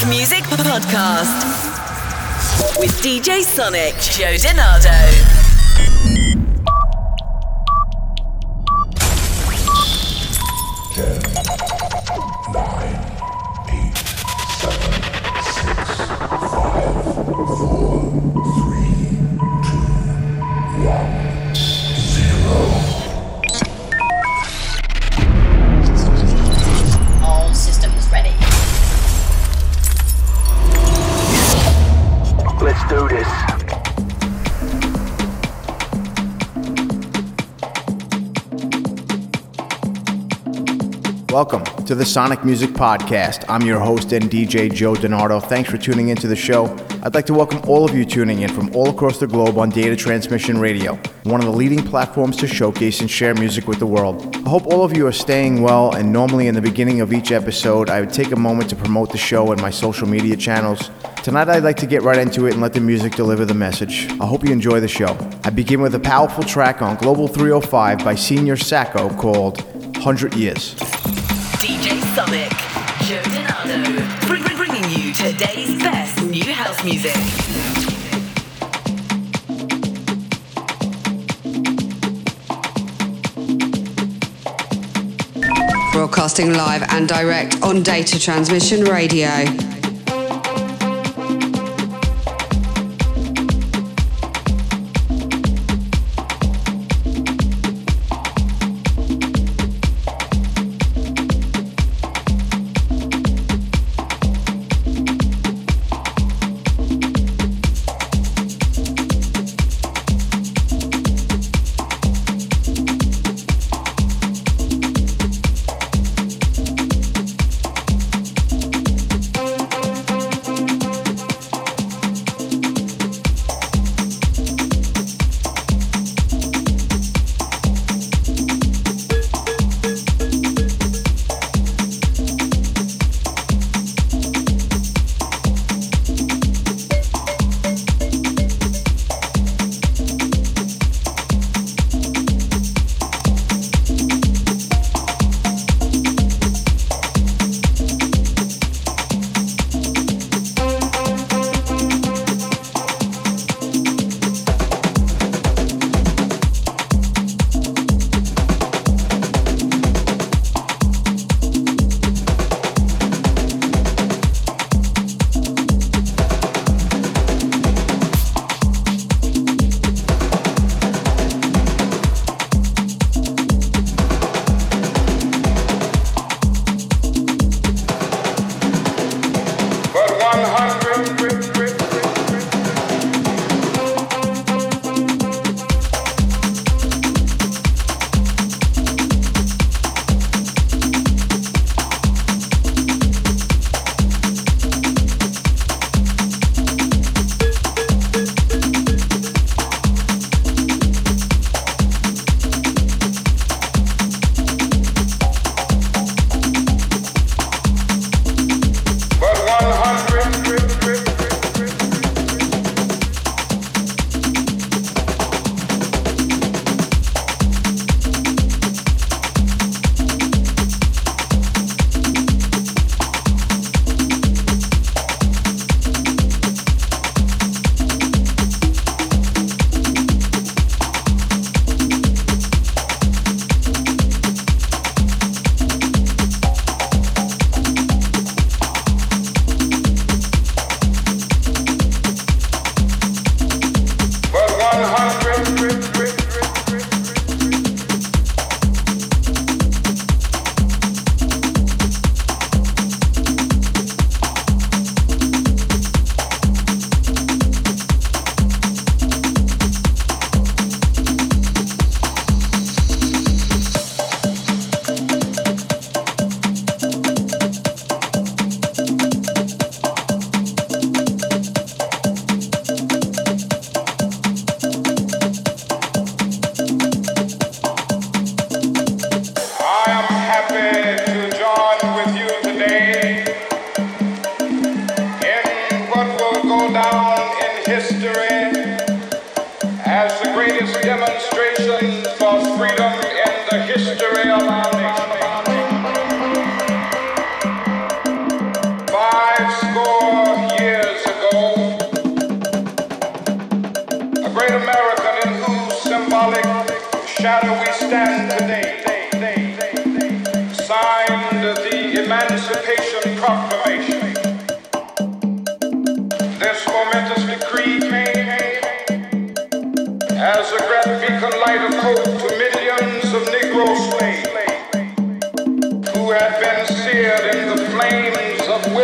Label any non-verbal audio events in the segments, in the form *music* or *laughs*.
House Music Podcast with DJ Sonic, Joe DiNardo. To the Sonic Music Podcast. I'm your host and DJ Joe DiNardo. Thanks for tuning into the show. I'd like to welcome all of you tuning in from all across the globe on Data Transmission Radio, one of the leading platforms to showcase and share music with the world. I hope all of you are staying well, and normally in the beginning of each episode, I would take a moment to promote the show and my social media channels. Tonight, I'd like to get right into it and let the music deliver the message. I hope you enjoy the show. I begin with a powerful track on Global 305 by Senior Saco called 100 Years. Sonic, Joe DiNardo, bring, bring- bringing you today's best new house music. Broadcasting live and direct on Data Transmission Radio.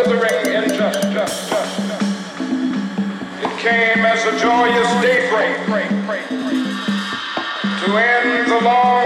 It came as a joyous daybreak to end the long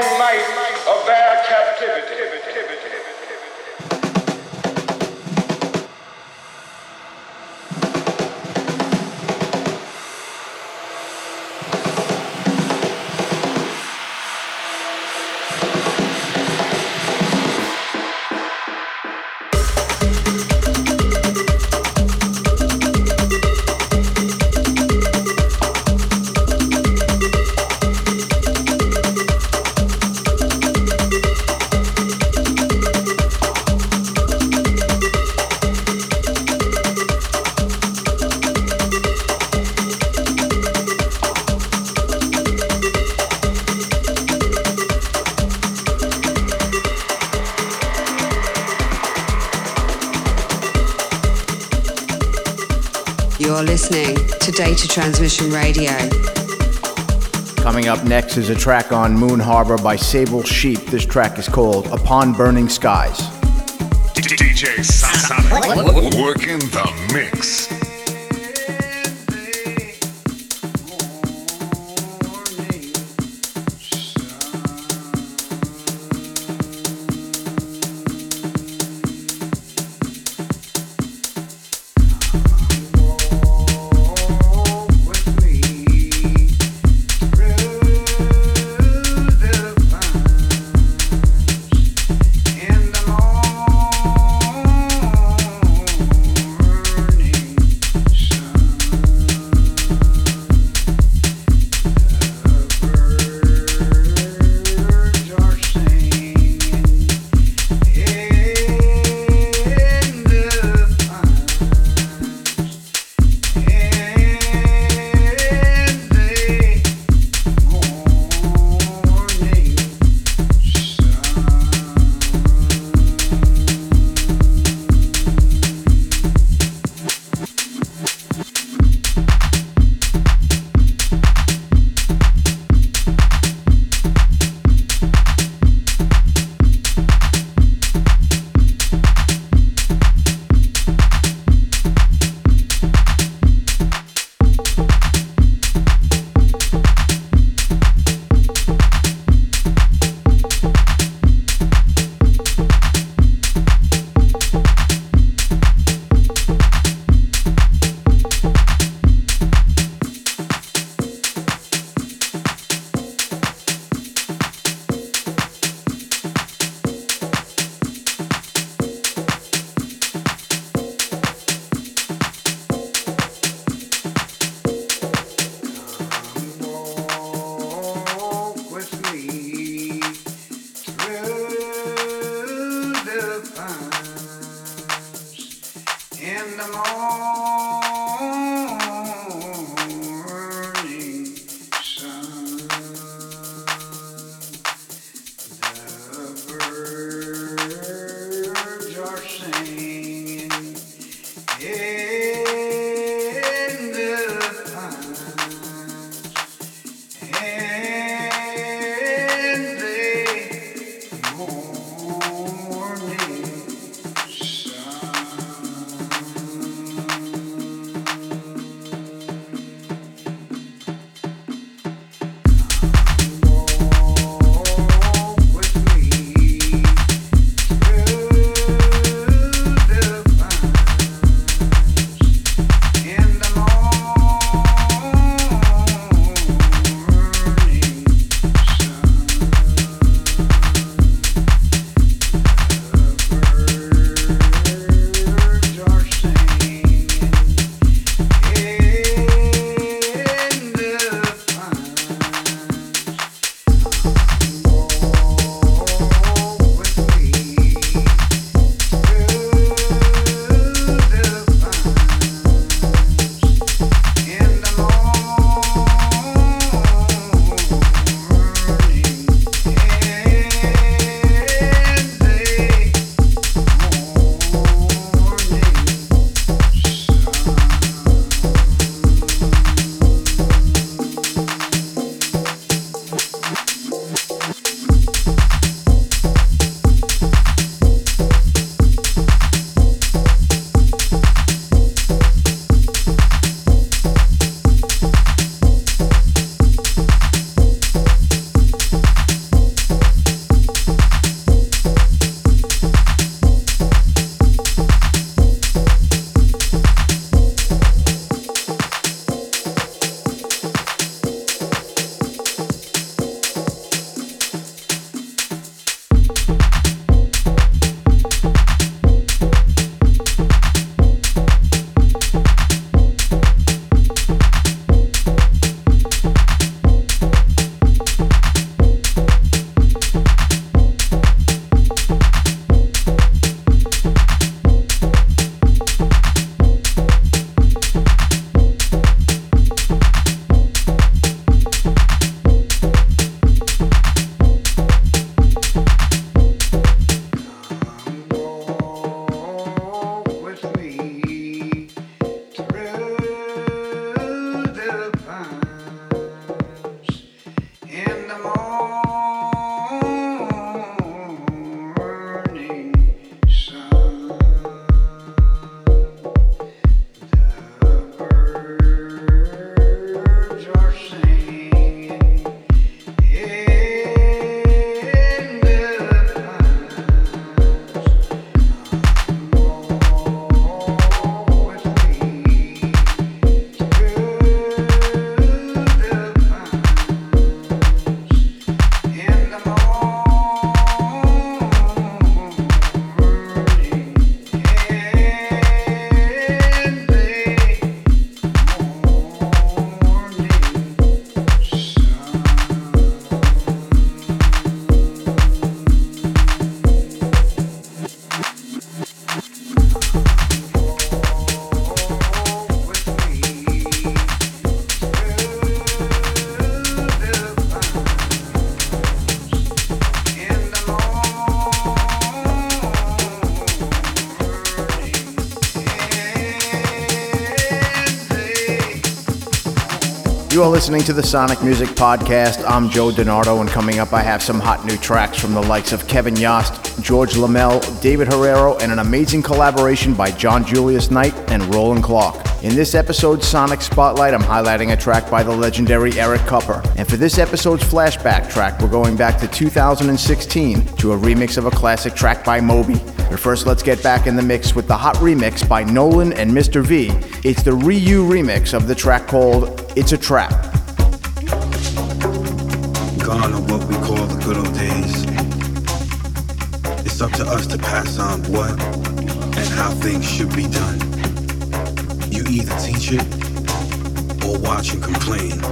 Data Transmission Radio. Coming up next is a track on Moon Harbour by Sable Sheep. This track is called Upon Burning Skies. DJ Sonic. Working the mix. Listening to the Sonic Music Podcast. I'm Joe DiNardo, and coming up, I have some hot new tracks from the likes of Kevin Yost, George Lamell, David Herrero, and an amazing collaboration by John Julius Knight and Roland Clark. In this episode's Sonic Spotlight, I'm highlighting a track by the legendary Eric Kupper. And for this episode's flashback track, we're going back to 2016 to a remix of a classic track by Moby. But first, let's get back in the mix with the hot remix by Nolan and Mr. V. It's the Re.You remix of the track called It's a Trap. Gone are what we call the good old days. It's up to us to pass on what and how things should be done. You either teach it or watch and complain.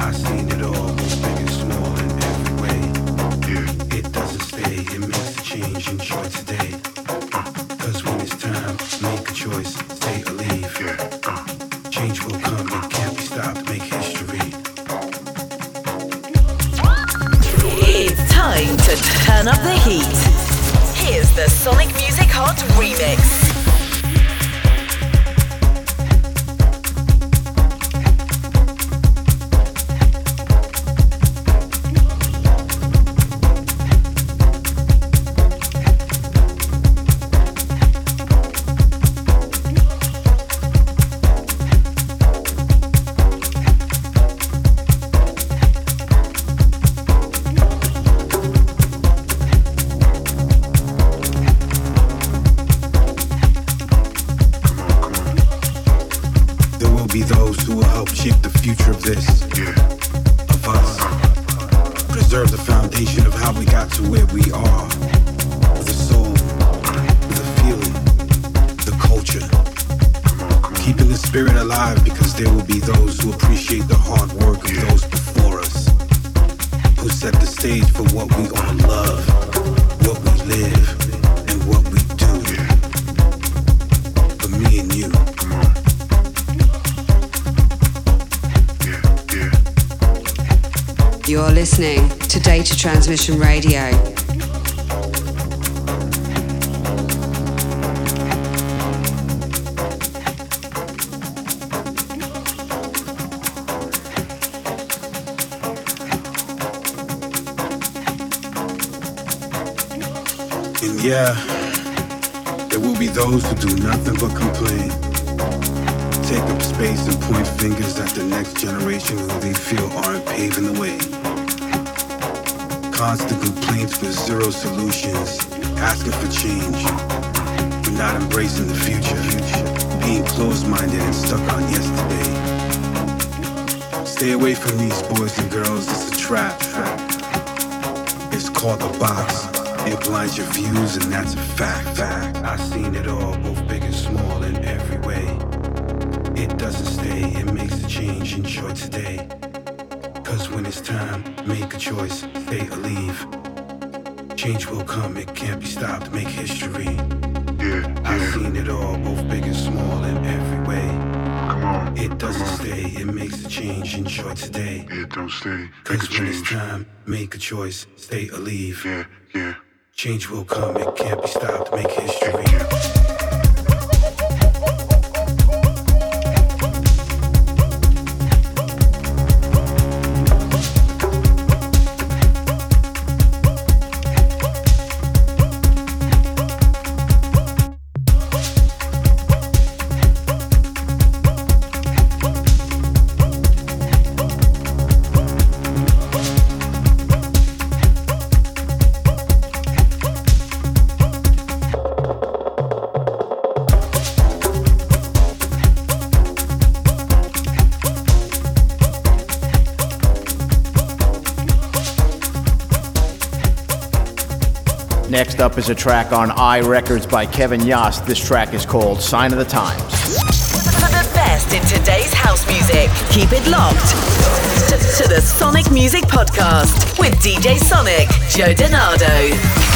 I've seen it all, big and up the heat. Here's the Sonic Music Hot Remix. Set the stage for what we all love, what we live, and what we do. For me and you. You're listening to Data Transmission Radio. Yeah, there will be those who do nothing but complain. Take up space and point fingers at the next generation who they feel aren't paving the way. Constant complaints with zero solutions, asking for change, but not embracing the future. Being closed-minded and stuck on yesterday. Stay away from these boys and girls, it's a trap. It's called the box. It blinds views, and that's a fact. Fact. I've seen it all, both big and small, in every way. It doesn't stay, it makes a change. Enjoy today. Cause when it's time, make a choice, stay or leave. Change will come, it can't be stopped, make history. Yeah, yeah. I've seen it all, both big and small, in every way. Come on. It doesn't on. stay, it makes a change. Enjoy today. Yeah, don't stay. Make a Cause when it's time, make a choice, stay or leave. Yeah, yeah. Change will come, it can't be stopped, make history. Next up is a track on I Records by Kevin Yost. This track is called Sign of the Times. For the best in today's house music, keep it locked to, to the Sonic Music Podcast with DJ Sonic, Joe DiNardo.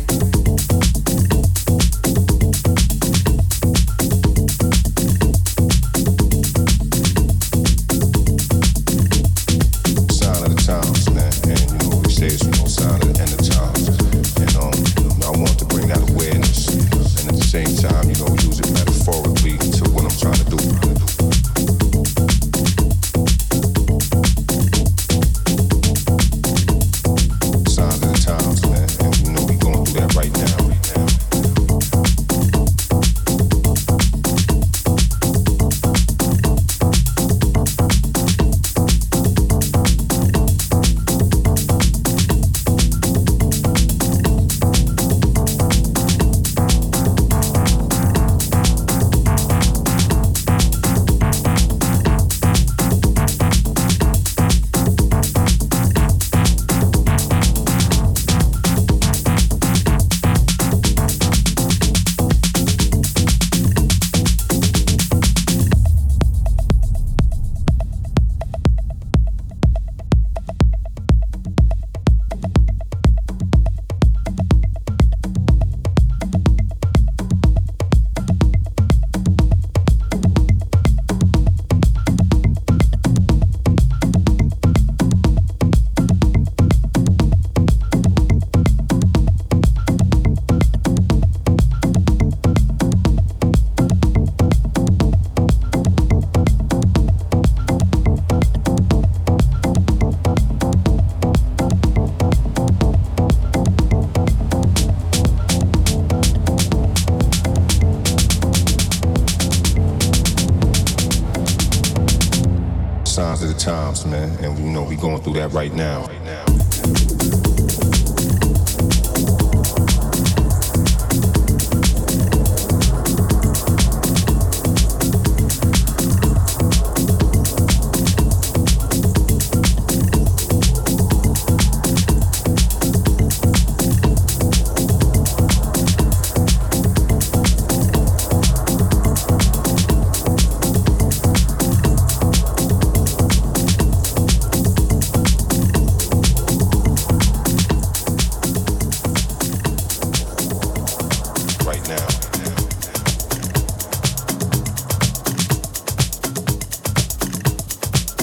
Right now.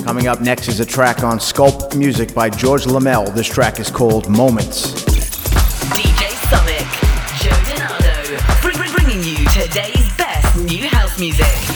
Coming up next is a track on Skulp Music by George Lamell. This track is called Moments. DJ Sonic, Joe DiNardo, bringing you today's best new house music.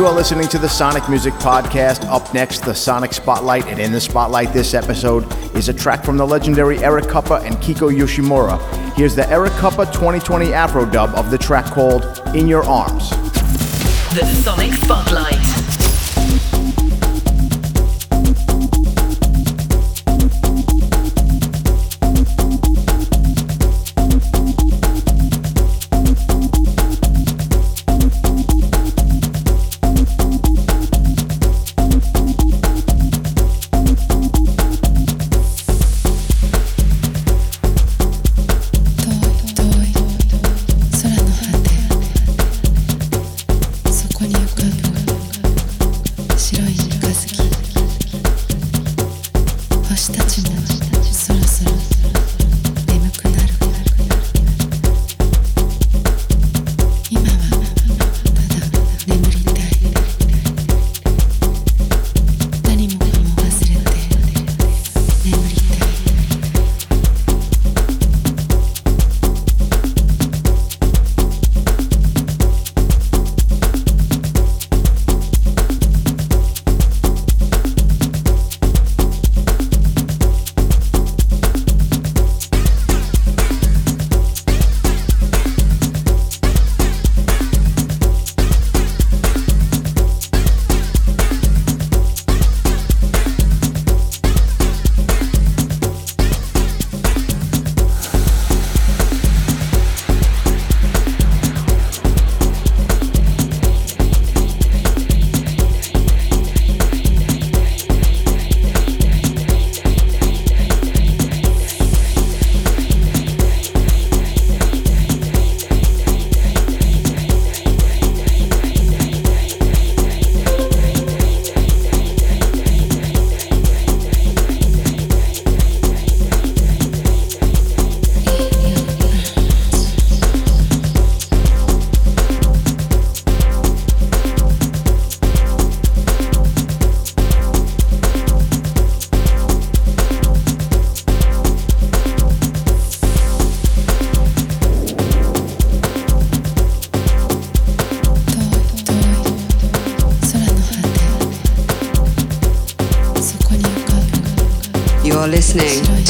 You are listening to the Sonic Music Podcast. Up next, the Sonic Spotlight. And in the Spotlight this episode is a track from the legendary Eric Kupper and Keiko Yoshimura. Here's the Eric Kupper 2020 Afro dub of the track called In Your Arms. The Sonic Spotlight.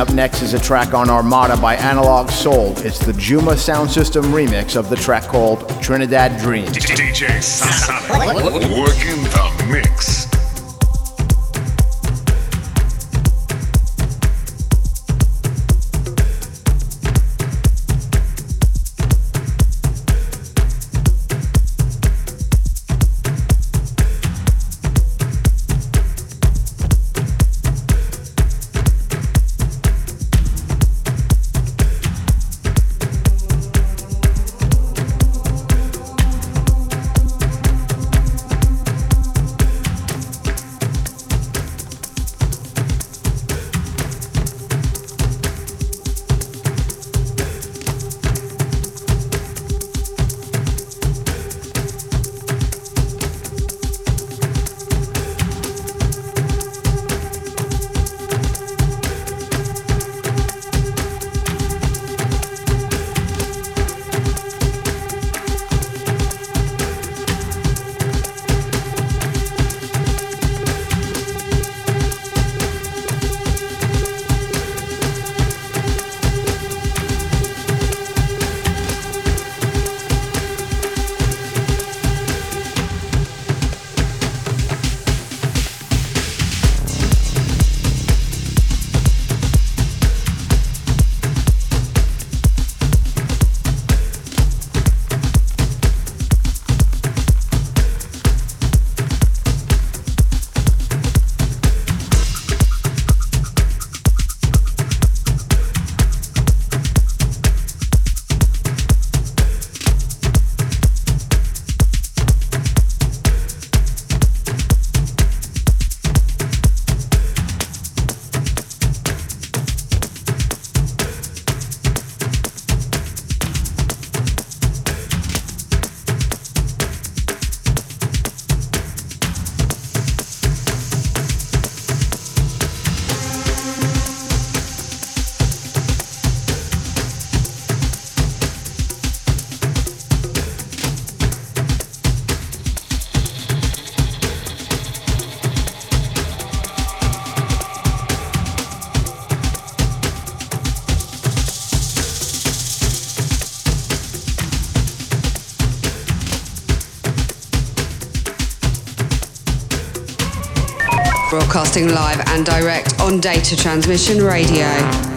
Up next is a track on Armada by Analog Sol. It's the Djuma Sound System remix of the track called Trinidad Dream. DJ. Working the mix. Broadcasting live and direct on Data Transmission Radio.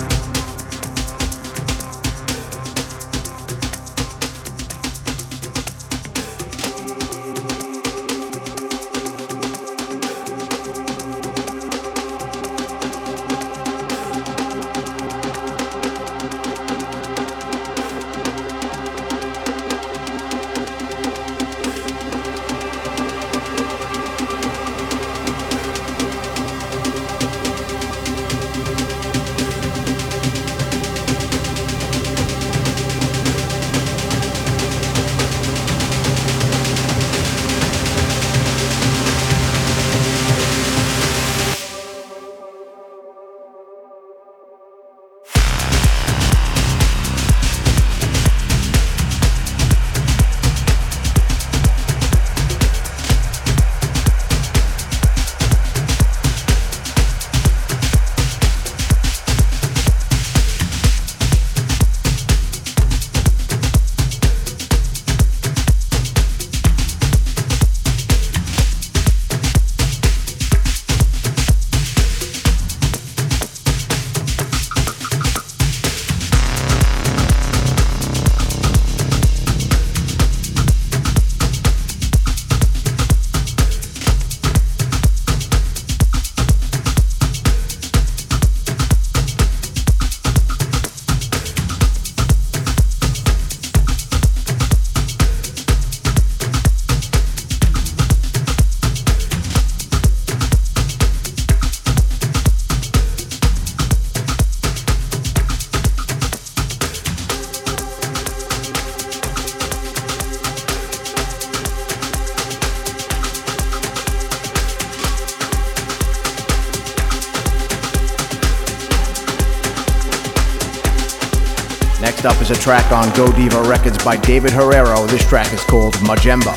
Track on Go Deeva Records by David Herrero. This track is called Majemba.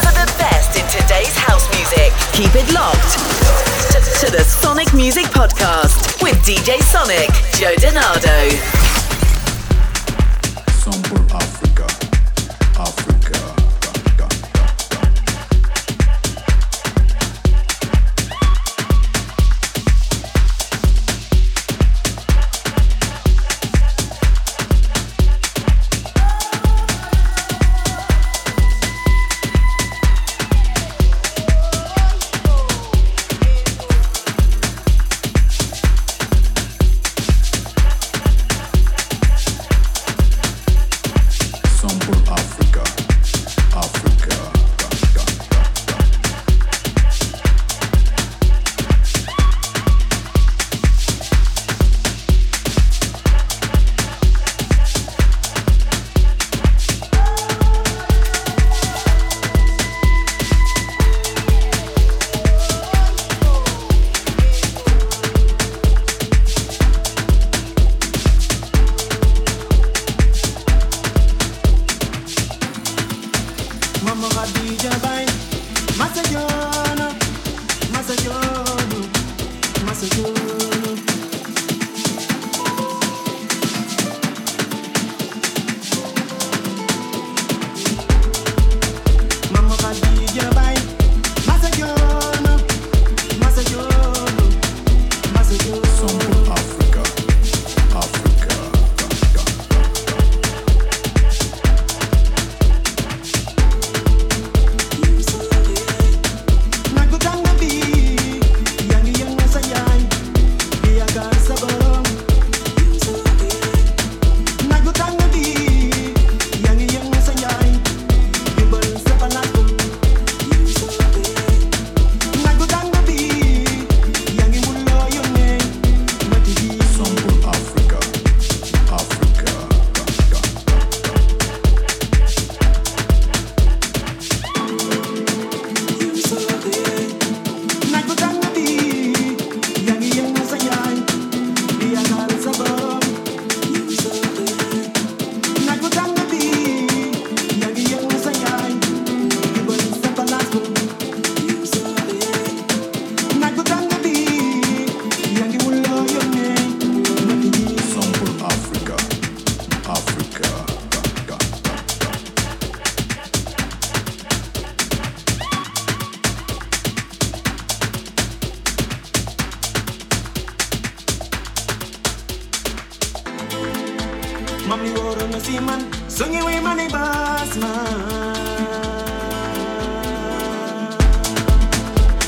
For the best in today's house music. Keep it locked to, to the Sonic Music Podcast with DJ Sonic, Joe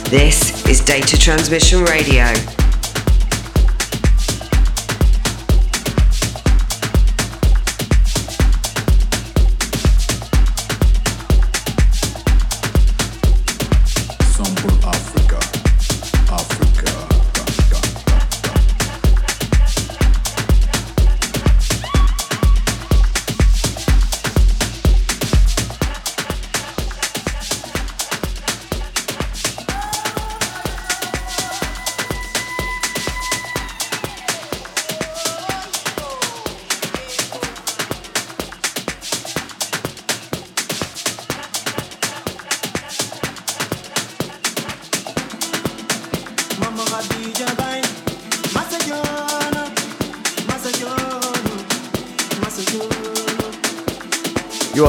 This is Data Transmission Radio.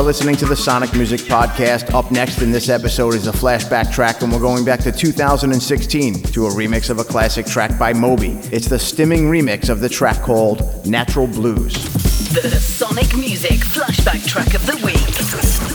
Listening to the Sonic Music Podcast. Up next in this episode is a flashback track, and we're going back to 2016 to a remix of a classic track by Moby. It's the stimming remix of the track called Natural Blues. The Sonic Music flashback track of the week.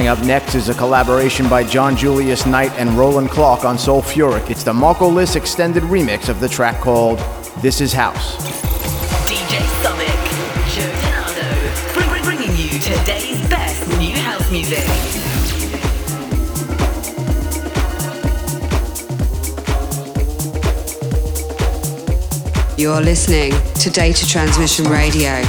Coming up next is a collaboration by John Julius Knight and Roland Clark on Soulfuric. It's the Marco Lys extended remix of the track called This Is House. DJ Sonic, tano bringing you today's best new house music. You're listening to Data Transmission Radio.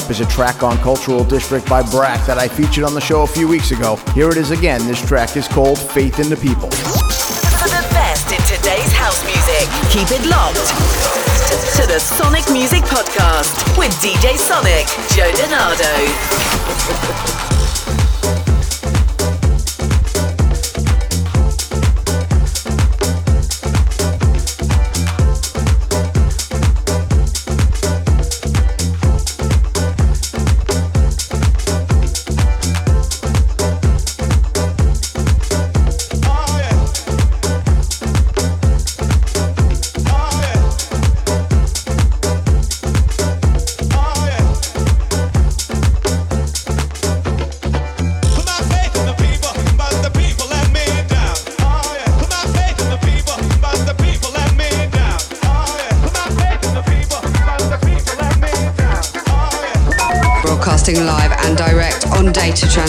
Up is a track on Cultural District by Brrak that I featured on the show a few weeks ago. Here it is again. This track is called Faith in the People. For The best in today's house music. Keep it locked to the Sonic Music Podcast with DJ Sonic, Joe DiNardo. *laughs*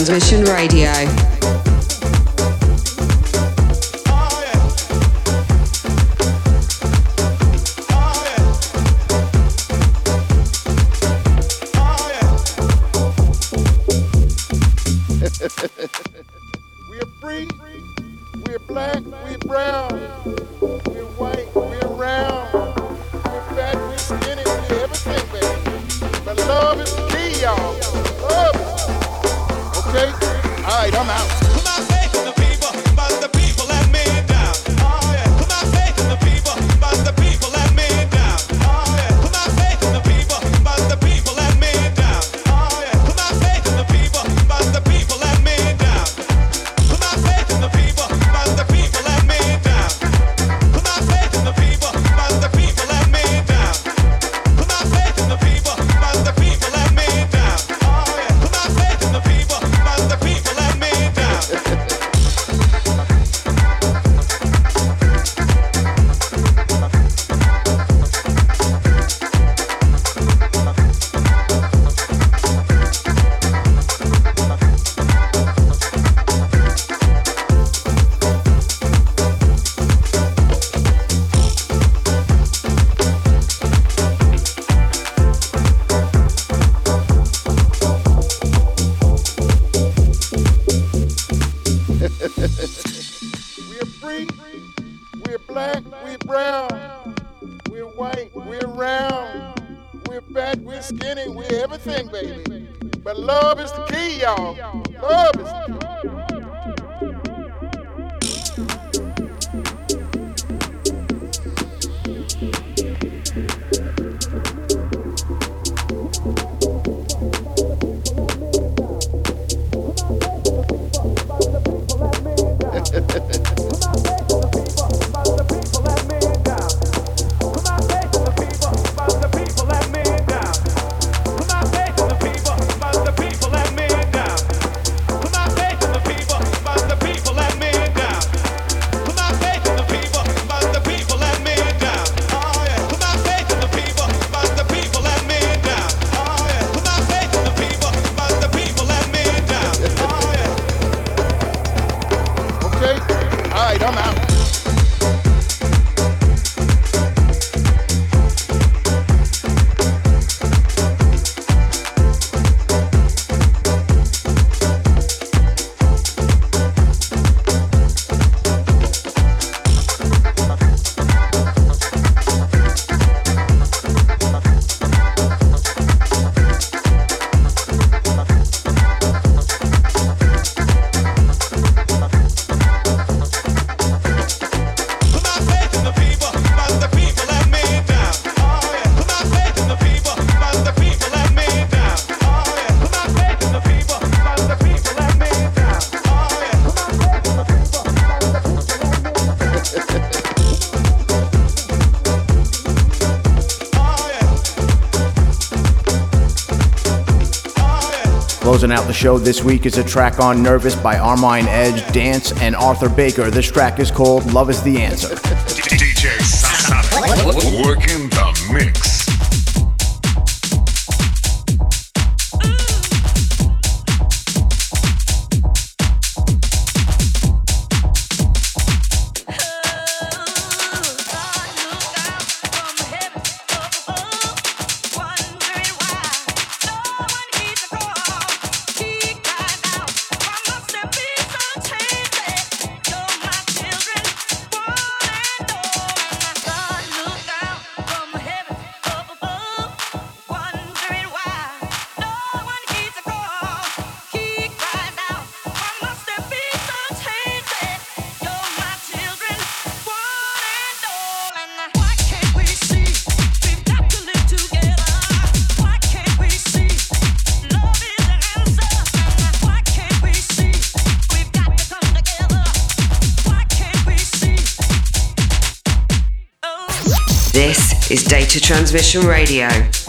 Transmission Radio. Closing out the show this week is a track on Nervous by Armine Edge, Dance, and Arthur Baker. This track is called Love is the Answer. *laughs* Data Transmission Radio.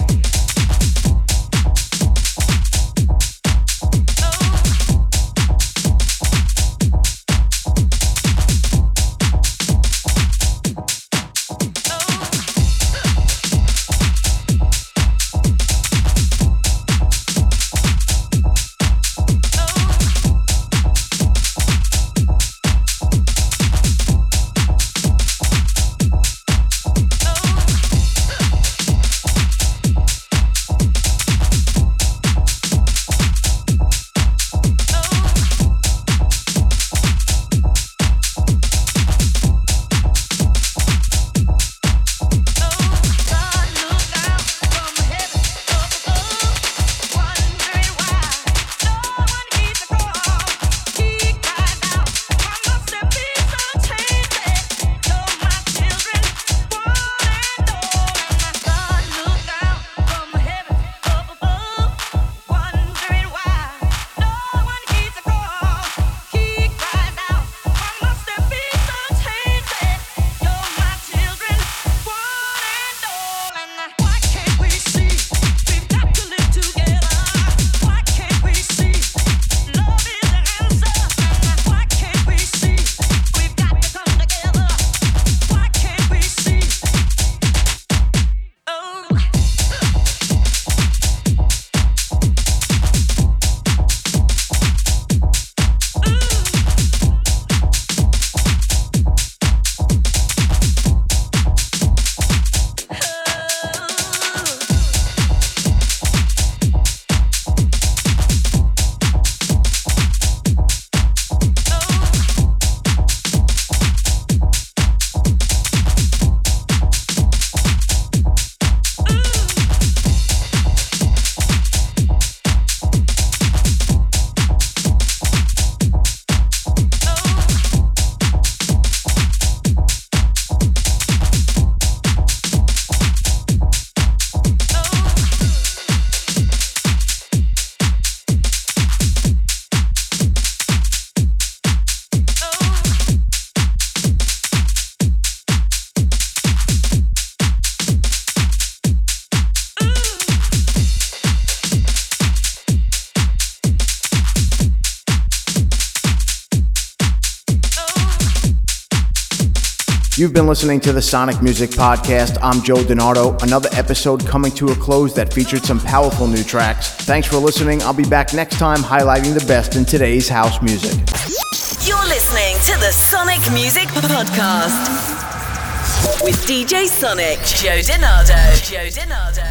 You've been listening to the Sonic Music Podcast. I'm Joe DiNardo. Another episode coming to a close that featured some powerful new tracks. Thanks for listening. I'll be back next time highlighting the best in today's house music. You're listening to the Sonic Music Podcast with DJ Sonic, Joe DiNardo. Joe DiNardo.